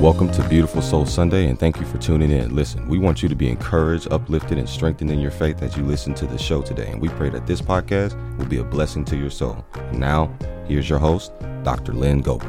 Welcome to Beautiful Soul Sunday, and thank you for tuning in. Listen, we want you to be encouraged, uplifted, and strengthened in your faith as you listen to the show today. And we pray that this podcast will be a blessing to your soul. Now, here's your host, Dr. Lynn Goebel.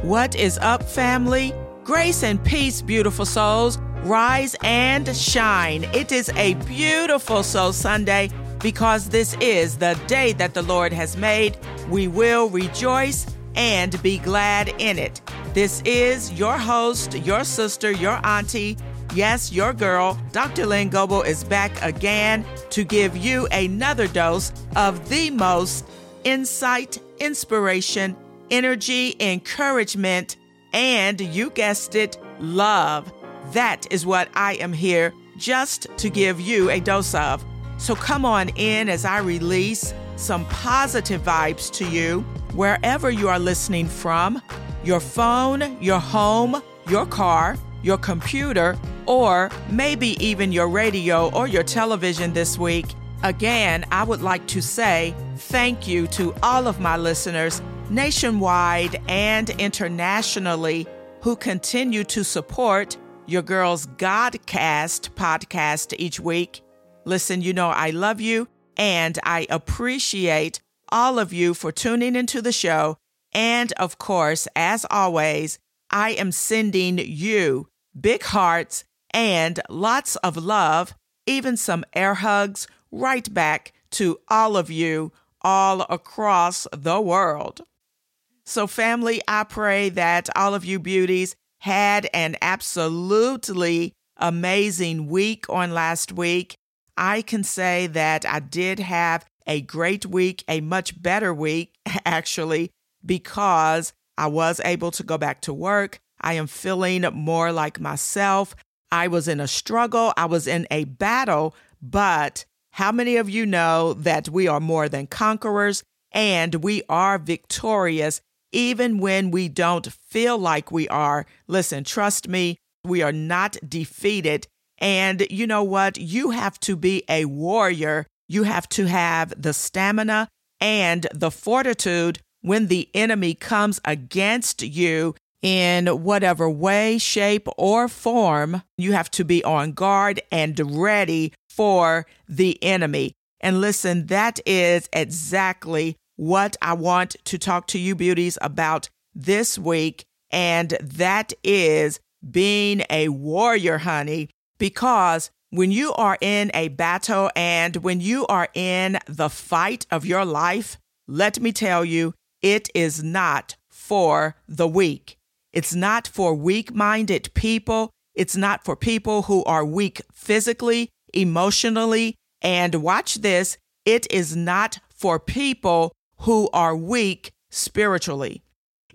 What is up, family? Grace and peace, beautiful souls. Rise and shine. It is a beautiful Soul Sunday because this is the day that the Lord has made. We will rejoice and be glad in it. This is your host, your sister, your auntie, yes, your girl, Dr. Lynn Goebel is back again to give you another dose of the most insight, inspiration, energy, encouragement, and you guessed it, love. That is what I am here just to give you a dose of. So come on in as I release some positive vibes to you wherever you are listening from your phone, your home, your car, your computer, or maybe even your radio or your television this week. Again, I would like to say thank you to all of my listeners nationwide and internationally who continue to support your girl's Godcast podcast each week. Listen, you know I love you and I appreciate all of you for tuning into the show. And of course, as always, I am sending you big hearts and lots of love, even some air hugs right back to all of you all across the world. So, family, I pray that all of you beauties had an absolutely amazing week on last week. I can say that I did have a great week, a much better week, actually, because I was able to go back to work. I am feeling more like myself. I was in a struggle, I was in a battle, but how many of you know that we are more than conquerors and we are victorious even when we don't feel like we are? Listen, trust me, we are not defeated. And you know what? You have to be a warrior you have to have the stamina and the fortitude when the enemy comes against you in whatever way, shape, or form. You have to be on guard and ready for the enemy. And listen, that is exactly what I want to talk to you, beauties, about this week. And that is being a warrior, honey, because when you are in a battle and when you are in the fight of your life, let me tell you, it is not for the weak. It's not for weak minded people. It's not for people who are weak physically, emotionally. And watch this it is not for people who are weak spiritually.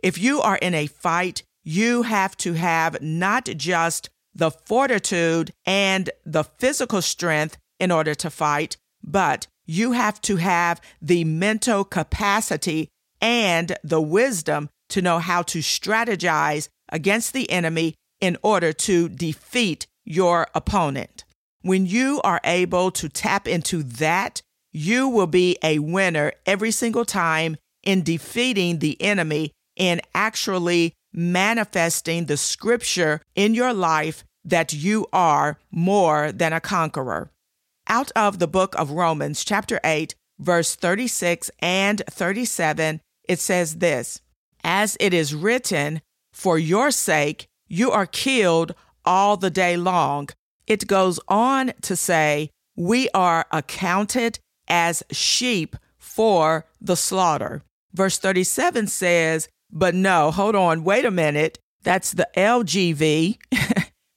If you are in a fight, you have to have not just the fortitude and the physical strength in order to fight, but you have to have the mental capacity and the wisdom to know how to strategize against the enemy in order to defeat your opponent. When you are able to tap into that, you will be a winner every single time in defeating the enemy and actually manifesting the scripture in your life that you are more than a conqueror. Out of the book of Romans, chapter 8, verse 36 and 37, it says this As it is written, for your sake you are killed all the day long. It goes on to say, We are accounted as sheep for the slaughter. Verse 37 says, but no, hold on, wait a minute. That's the LGV.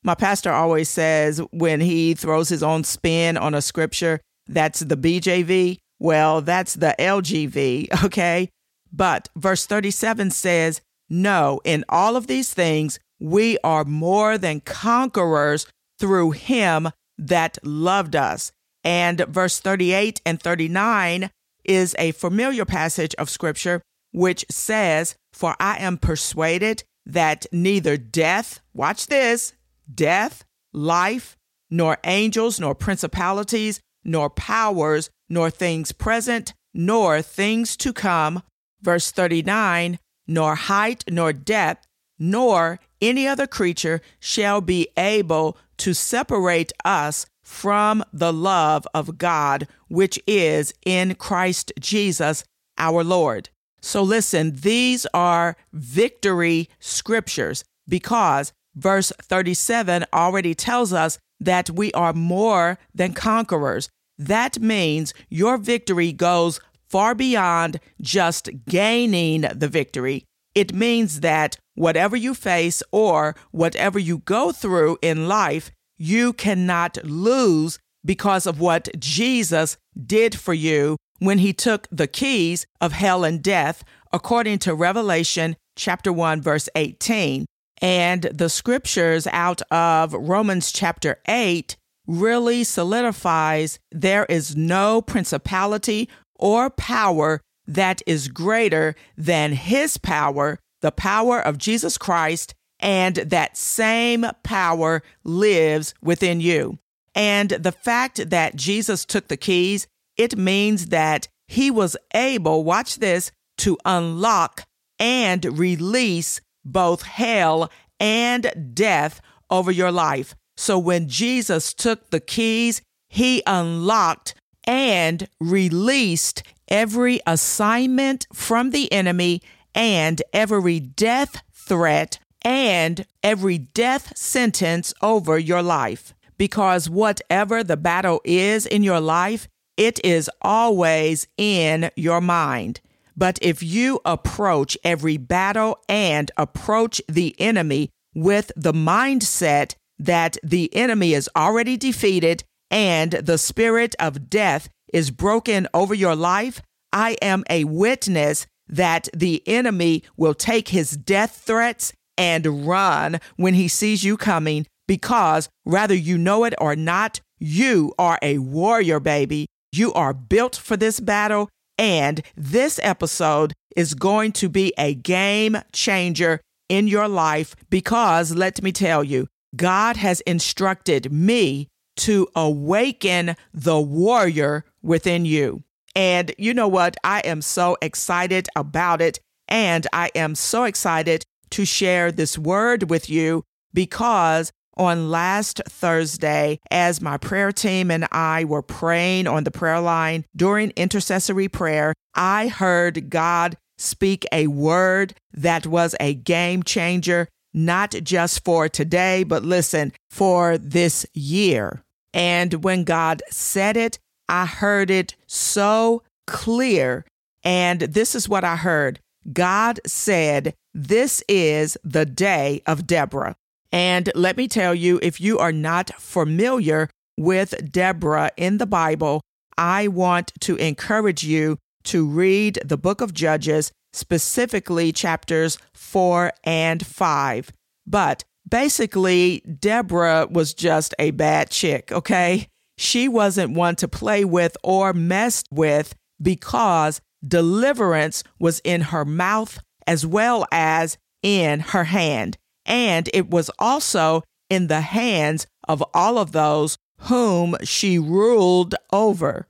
My pastor always says when he throws his own spin on a scripture, that's the BJV. Well, that's the LGV, okay? But verse 37 says, No, in all of these things, we are more than conquerors through him that loved us. And verse 38 and 39 is a familiar passage of scripture which says, For I am persuaded that neither death, watch this, death, life, nor angels, nor principalities, nor powers, nor things present, nor things to come. Verse 39 nor height, nor depth, nor any other creature shall be able to separate us from the love of God, which is in Christ Jesus our Lord. So listen, these are victory scriptures because verse 37 already tells us that we are more than conquerors. That means your victory goes far beyond just gaining the victory. It means that whatever you face or whatever you go through in life, you cannot lose because of what Jesus did for you when he took the keys of hell and death, according to Revelation chapter 1, verse 18. And the scriptures out of Romans chapter 8 really solidifies there is no principality or power that is greater than his power, the power of Jesus Christ, and that same power lives within you. And the fact that Jesus took the keys, it means that he was able, watch this, to unlock and release both hell and death over your life. So when Jesus took the keys, he unlocked and released every assignment from the enemy and every death threat and every death sentence over your life. Because whatever the battle is in your life, it is always in your mind. But if you approach every battle and approach the enemy with the mindset that the enemy is already defeated and the spirit of death is broken over your life, I am a witness that the enemy will take his death threats and run when he sees you coming because whether you know it or not, you are a warrior, baby. You are built for this battle. And this episode is going to be a game changer in your life because let me tell you, God has instructed me to awaken the warrior within you. And you know what? I am so excited about it. And I am so excited to share this word with you because on last Thursday, as my prayer team and I were praying on the prayer line during intercessory prayer, I heard God speak a word that was a game changer, not just for today, but listen, for this year. And when God said it, I heard it so clear. And this is what I heard God said, This is the day of Deborah. And let me tell you, if you are not familiar with Deborah in the Bible, I want to encourage you to read the book of Judges, specifically chapters 4 and 5. But basically, Deborah was just a bad chick, okay? She wasn't one to play with or mess with because deliverance was in her mouth as well as in her hand. And it was also in the hands of all of those whom she ruled over.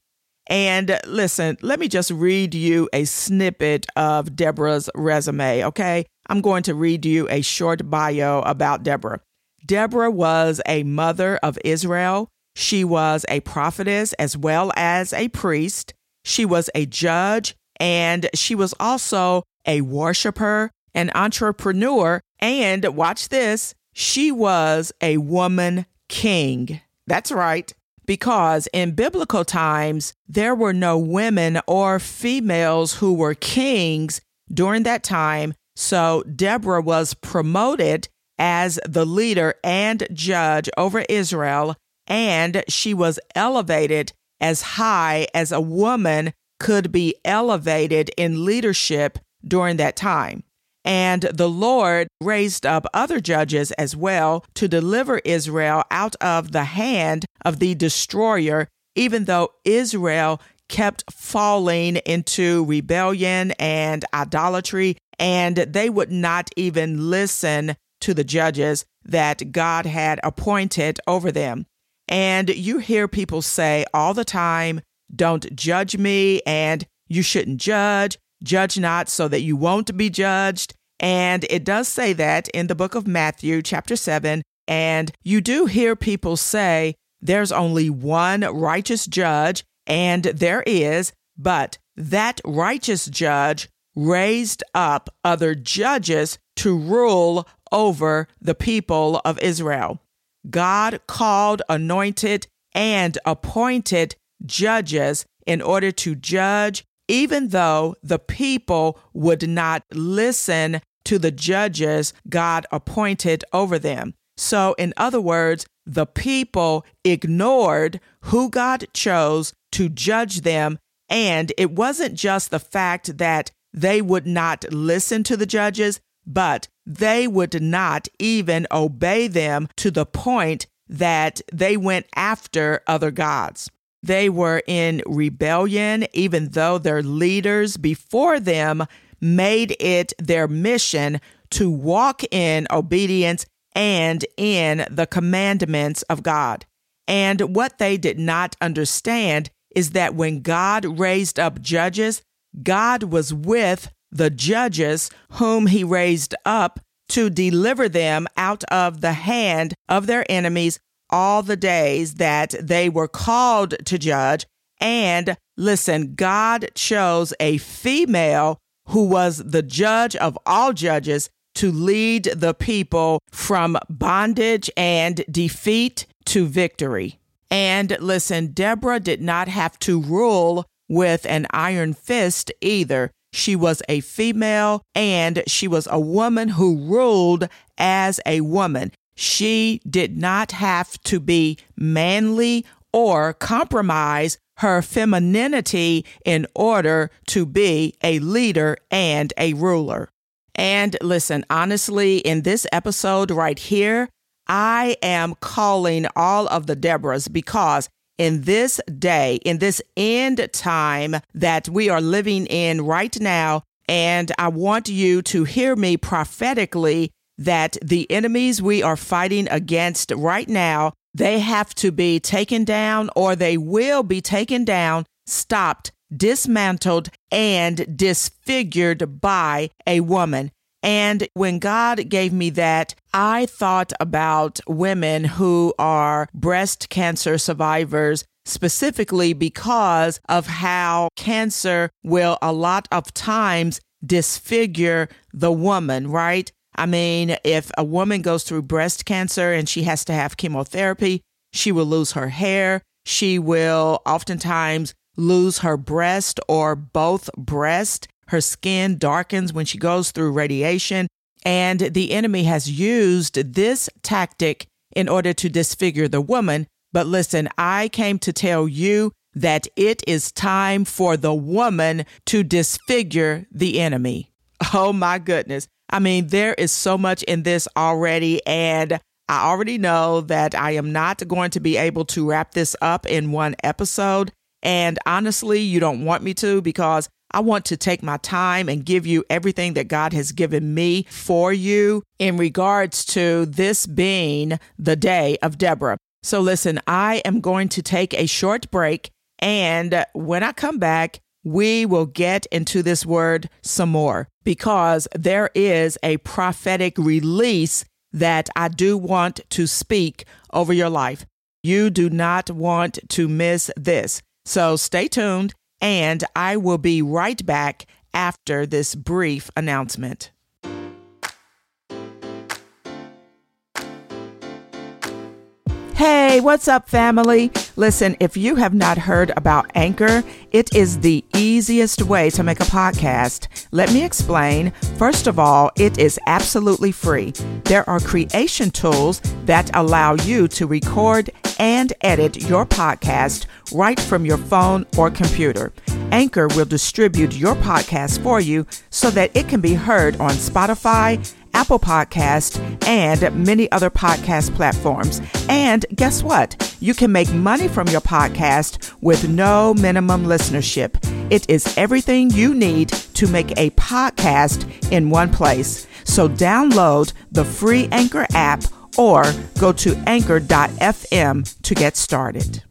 And listen, let me just read you a snippet of Deborah's resume, okay? I'm going to read you a short bio about Deborah. Deborah was a mother of Israel. She was a prophetess as well as a priest. She was a judge and she was also a worshiper, an entrepreneur, and watch this, she was a woman king. That's right. Because in biblical times, there were no women or females who were kings during that time. So Deborah was promoted as the leader and judge over Israel, and she was elevated as high as a woman could be elevated in leadership during that time. And the Lord raised up other judges as well to deliver Israel out of the hand of the destroyer, even though Israel kept falling into rebellion and idolatry, and they would not even listen to the judges that God had appointed over them. And you hear people say all the time, don't judge me, and you shouldn't judge. Judge not so that you won't be judged. And it does say that in the book of Matthew, chapter 7. And you do hear people say there's only one righteous judge, and there is, but that righteous judge raised up other judges to rule over the people of Israel. God called, anointed, and appointed judges in order to judge, even though the people would not listen to the judges God appointed over them. So, in other words, the people ignored who God chose to judge them. And it wasn't just the fact that they would not listen to the judges, but they would not even obey them to the point that they went after other gods. They were in rebellion, even though their leaders before them made it their mission to walk in obedience and in the commandments of God. And what they did not understand is that when God raised up judges, God was with the judges whom he raised up to deliver them out of the hand of their enemies all the days that they were called to judge. And listen, God chose a female who was the judge of all judges to lead the people from bondage and defeat to victory. And listen, Deborah did not have to rule with an iron fist either. She was a female and she was a woman who ruled as a woman. She did not have to be manly or compromise her femininity in order to be a leader and a ruler. And listen, honestly, in this episode right here, I am calling all of the Deborahs because in this day, in this end time that we are living in right now, and I want you to hear me prophetically that the enemies we are fighting against right now, they have to be taken down or they will be taken down, stopped, dismantled, and disfigured by a woman. And when God gave me that, I thought about women who are breast cancer survivors specifically because of how cancer will a lot of times disfigure the woman, right? I mean, if a woman goes through breast cancer and she has to have chemotherapy, she will lose her hair. She will oftentimes lose her breast or both breast. Her skin darkens when she goes through radiation. And the enemy has used this tactic in order to disfigure the woman. But listen, I came to tell you that it is time for the woman to disfigure the enemy. Oh my goodness. I mean, there is so much in this already. And I already know that I am not going to be able to wrap this up in one episode. And honestly, you don't want me to because I want to take my time and give you everything that God has given me for you in regards to this being the day of Deborah. So, listen, I am going to take a short break. And when I come back, we will get into this word some more because there is a prophetic release that I do want to speak over your life. You do not want to miss this. So stay tuned, and I will be right back after this brief announcement. Hey, what's up, family? Listen, if you have not heard about Anchor, it is the easiest way to make a podcast. Let me explain. First of all, it is absolutely free. There are creation tools that allow you to record and edit your podcast right from your phone or computer. Anchor will distribute your podcast for you so that it can be heard on Spotify Apple Podcast, and many other podcast platforms. And guess what? You can make money from your podcast with no minimum listenership. It is everything you need to make a podcast in one place. So download the free Anchor app or go to anchor.fm to get started.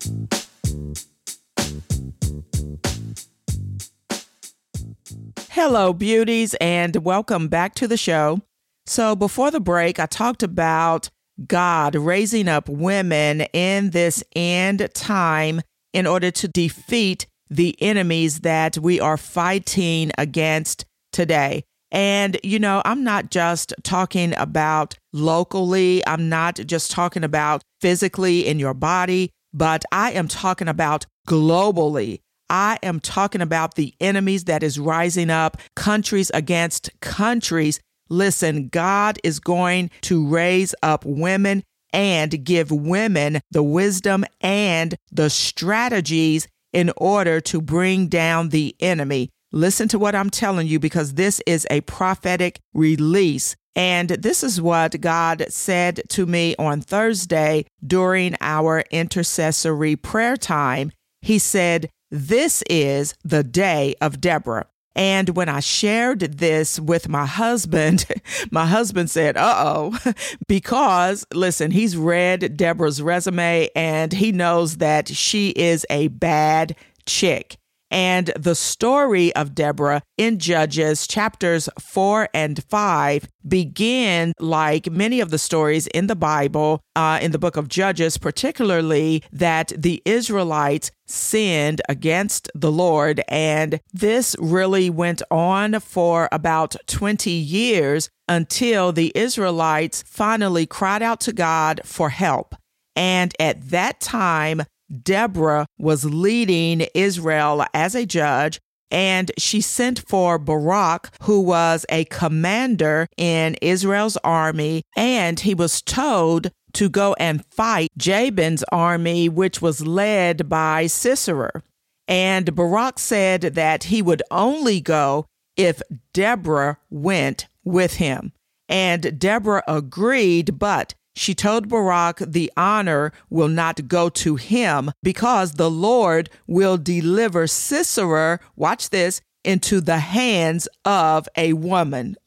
Hello, beauties, and welcome back to the show. So, before the break, I talked about God raising up women in this end time in order to defeat the enemies that we are fighting against today. And, you know, I'm not just talking about locally, I'm not just talking about physically in your body, but I am talking about globally. I am talking about the enemies that is rising up, countries against countries. Listen, God is going to raise up women and give women the wisdom and the strategies in order to bring down the enemy. Listen to what I'm telling you because this is a prophetic release. And this is what God said to me on Thursday during our intercessory prayer time. He said, This is the day of Deborah. And when I shared this with my husband, my husband said, uh oh, because listen, he's read Deborah's resume and he knows that she is a bad chick. And the story of Deborah in Judges chapters four and five begin like many of the stories in the Bible, uh, in the book of Judges, particularly that the Israelites sinned against the Lord. And this really went on for about 20 years until the Israelites finally cried out to God for help. And at that time, Deborah was leading Israel as a judge, and she sent for Barak, who was a commander in Israel's army, and he was told to go and fight Jabin's army, which was led by Sisera. And Barak said that he would only go if Deborah went with him. And Deborah agreed, but she told Barak the honor will not go to him because the Lord will deliver Sisera, watch this, into the hands of a woman.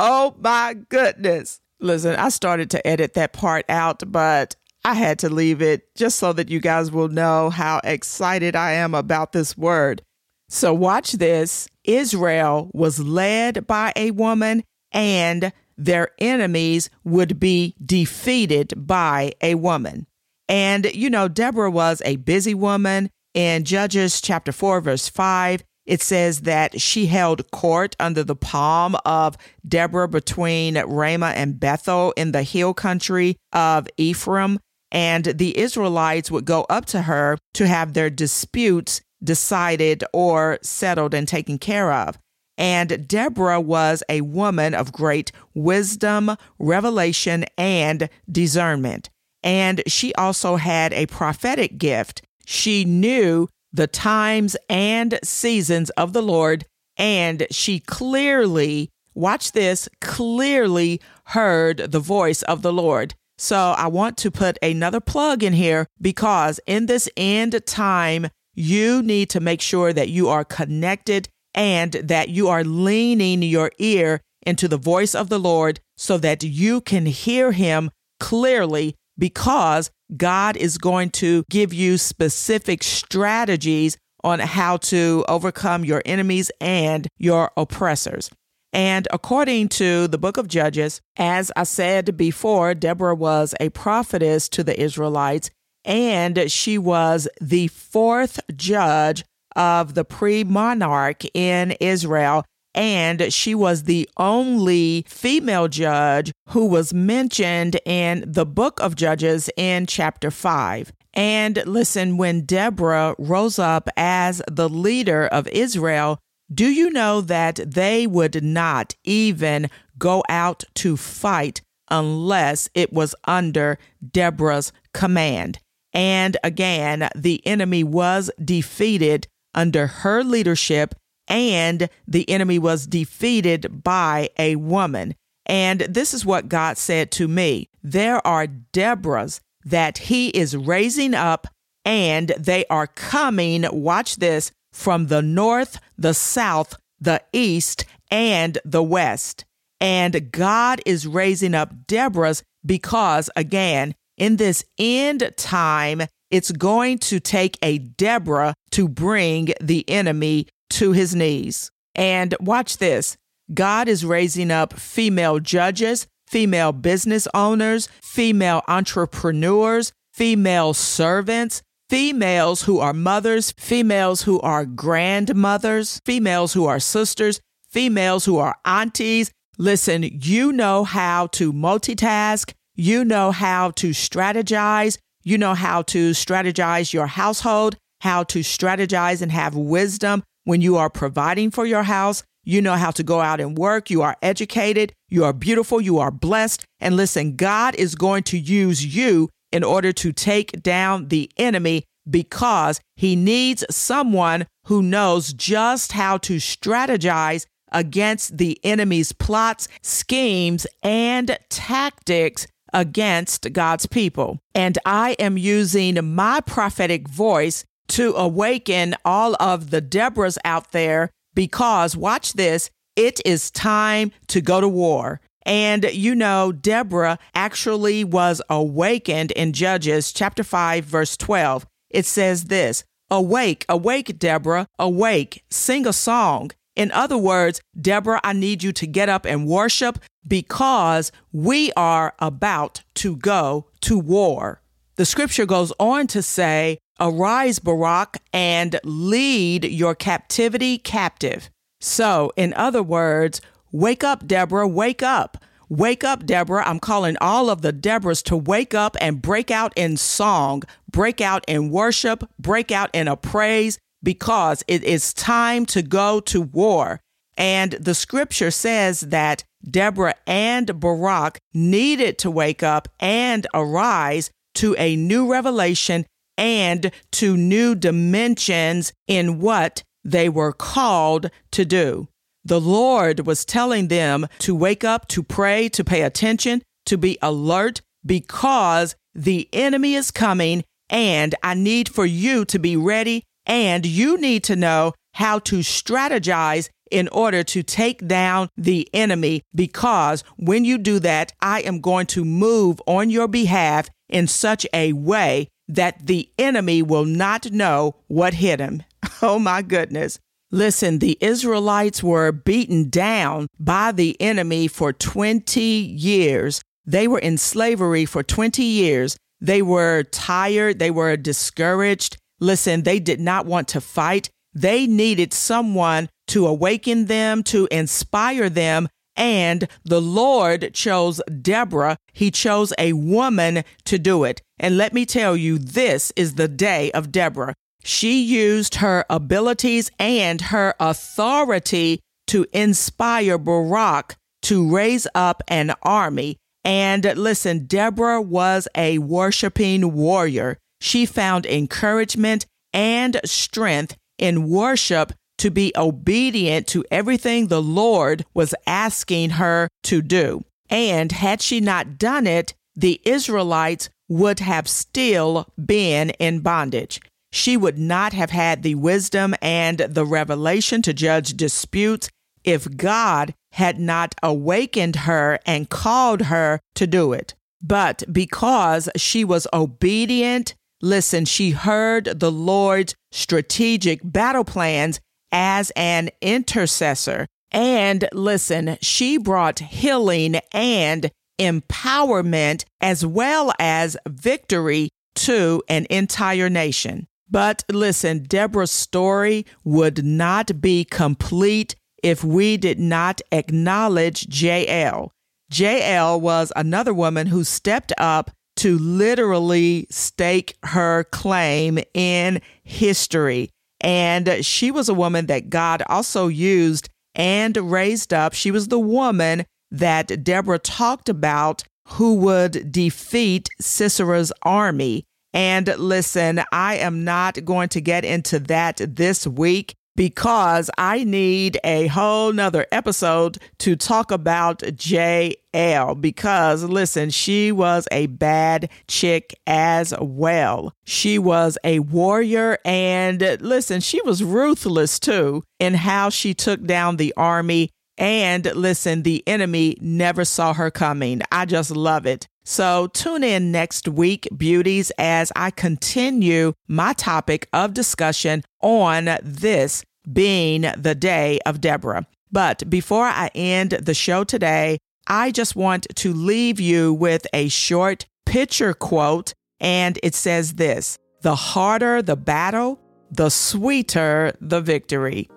Oh my goodness. Listen, I started to edit that part out, but I had to leave it just so that you guys will know how excited I am about this word. So, watch this Israel was led by a woman and their enemies would be defeated by a woman. And, you know, Deborah was a busy woman. In Judges chapter 4, verse 5, it says that she held court under the palm of Deborah between Ramah and Bethel in the hill country of Ephraim. And the Israelites would go up to her to have their disputes decided or settled and taken care of. And Deborah was a woman of great wisdom, revelation, and discernment. And she also had a prophetic gift. She knew the times and seasons of the Lord, and she clearly, watch this, clearly heard the voice of the Lord. So I want to put another plug in here because in this end time, you need to make sure that you are connected and that you are leaning your ear into the voice of the Lord so that you can hear him clearly because God is going to give you specific strategies on how to overcome your enemies and your oppressors. And according to the book of Judges, as I said before, Deborah was a prophetess to the Israelites, and she was the fourth judge of the pre monarch in Israel. And she was the only female judge who was mentioned in the book of Judges in chapter 5. And listen, when Deborah rose up as the leader of Israel, do you know that they would not even go out to fight unless it was under Deborah's command? And again, the enemy was defeated under her leadership, and the enemy was defeated by a woman. And this is what God said to me there are Deborahs that he is raising up, and they are coming, watch this, from the north, the south, the east, and the west. And God is raising up Deborahs because, again, in this end time, it's going to take a Deborah to bring the enemy to his knees. And watch this God is raising up female judges, female business owners, female entrepreneurs, female servants, females who are mothers, females who are grandmothers, females who are sisters, females who are aunties. Listen, you know how to multitask, you know how to strategize, you know how to strategize your household, how to strategize and have wisdom when you are providing for your house. You know how to go out and work. You are educated. You are beautiful. You are blessed. And listen, God is going to use you in order to take down the enemy because he needs someone who knows just how to strategize against the enemy's plots, schemes, and tactics against God's people. And I am using my prophetic voice to awaken all of the Deborahs out there because, watch this, it is time to go to war. And you know, Deborah actually was awakened in Judges chapter 5, verse 12. It says this Awake, awake, Deborah, awake, sing a song. In other words, Deborah, I need you to get up and worship because we are about to go to war. The scripture goes on to say, Arise, Barak, and lead your captivity captive. So, in other words, wake up, Deborah, wake up. Wake up, Deborah. I'm calling all of the Deborahs to wake up and break out in song, break out in worship, break out in a praise, because it is time to go to war. And the scripture says that Deborah and Barak needed to wake up and arise to a new revelation and to new dimensions in what they were called to do. The Lord was telling them to wake up, to pray, to pay attention, to be alert because the enemy is coming and I need for you to be ready and you need to know how to strategize in order to take down the enemy because when you do that, I am going to move on your behalf in such a way that the enemy will not know what hit him. Oh my goodness. Listen, the Israelites were beaten down by the enemy for 20 years. They were in slavery for 20 years. They were tired. They were discouraged. Listen, they did not want to fight. They needed someone to awaken them, to inspire them. And the Lord chose Deborah. He chose a woman to do it. And let me tell you, this is the day of Deborah. She used her abilities and her authority to inspire Barak to raise up an army. And listen, Deborah was a worshiping warrior. She found encouragement and strength in worship to be obedient to everything the Lord was asking her to do. And had she not done it, the Israelites would have still been in bondage. She would not have had the wisdom and the revelation to judge disputes if God had not awakened her and called her to do it. But because she was obedient Listen, she heard the Lord's strategic battle plans as an intercessor. And listen, she brought healing and empowerment as well as victory to an entire nation. But listen, Deborah's story would not be complete if we did not acknowledge Jael. Jael was another woman who stepped up to literally stake her claim in history. And she was a woman that God also used and raised up. She was the woman that Deborah talked about who would defeat Sisera's army. And listen, I am not going to get into that this week because I need a whole nother episode to talk about Jael. Because listen, she was a bad chick as well. She was a warrior, and listen, she was ruthless too in how she took down the army. And listen, the enemy never saw her coming. I just love it. So tune in next week, beauties, as I continue my topic of discussion on this being the day of Deborah. But before I end the show today, I just want to leave you with a short picture quote, and it says this The harder the battle, the sweeter the victory.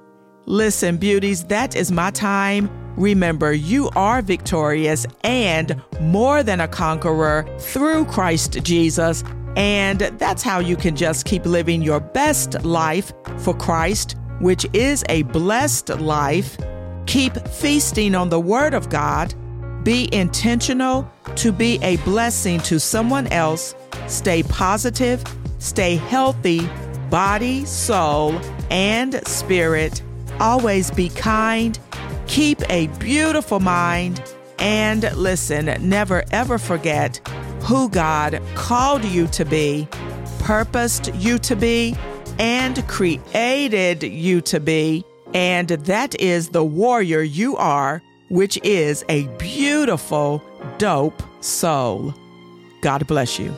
Listen, beauties, that is my time. Remember, you are victorious and more than a conqueror through Christ Jesus. And that's how you can just keep living your best life for Christ, which is a blessed life. Keep feasting on the Word of God. Be intentional to be a blessing to someone else. Stay positive, stay healthy, body, soul, and spirit. Always be kind, keep a beautiful mind, and listen, never ever forget who God called you to be, purposed you to be, and created you to be. And that is the warrior you are, which is a beautiful, dope soul. God bless you.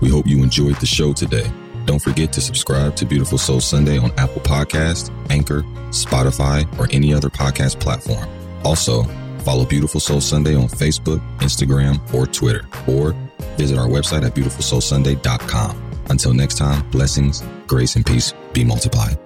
We hope you enjoyed the show today. Don't forget to subscribe to Beautiful Soul Sunday on Apple Podcast, Anchor, Spotify, or any other podcast platform. Also, follow Beautiful Soul Sunday on Facebook, Instagram, or Twitter, or visit our website at beautifulsoulsunday.com. Until next time, blessings, grace, and peace be multiplied.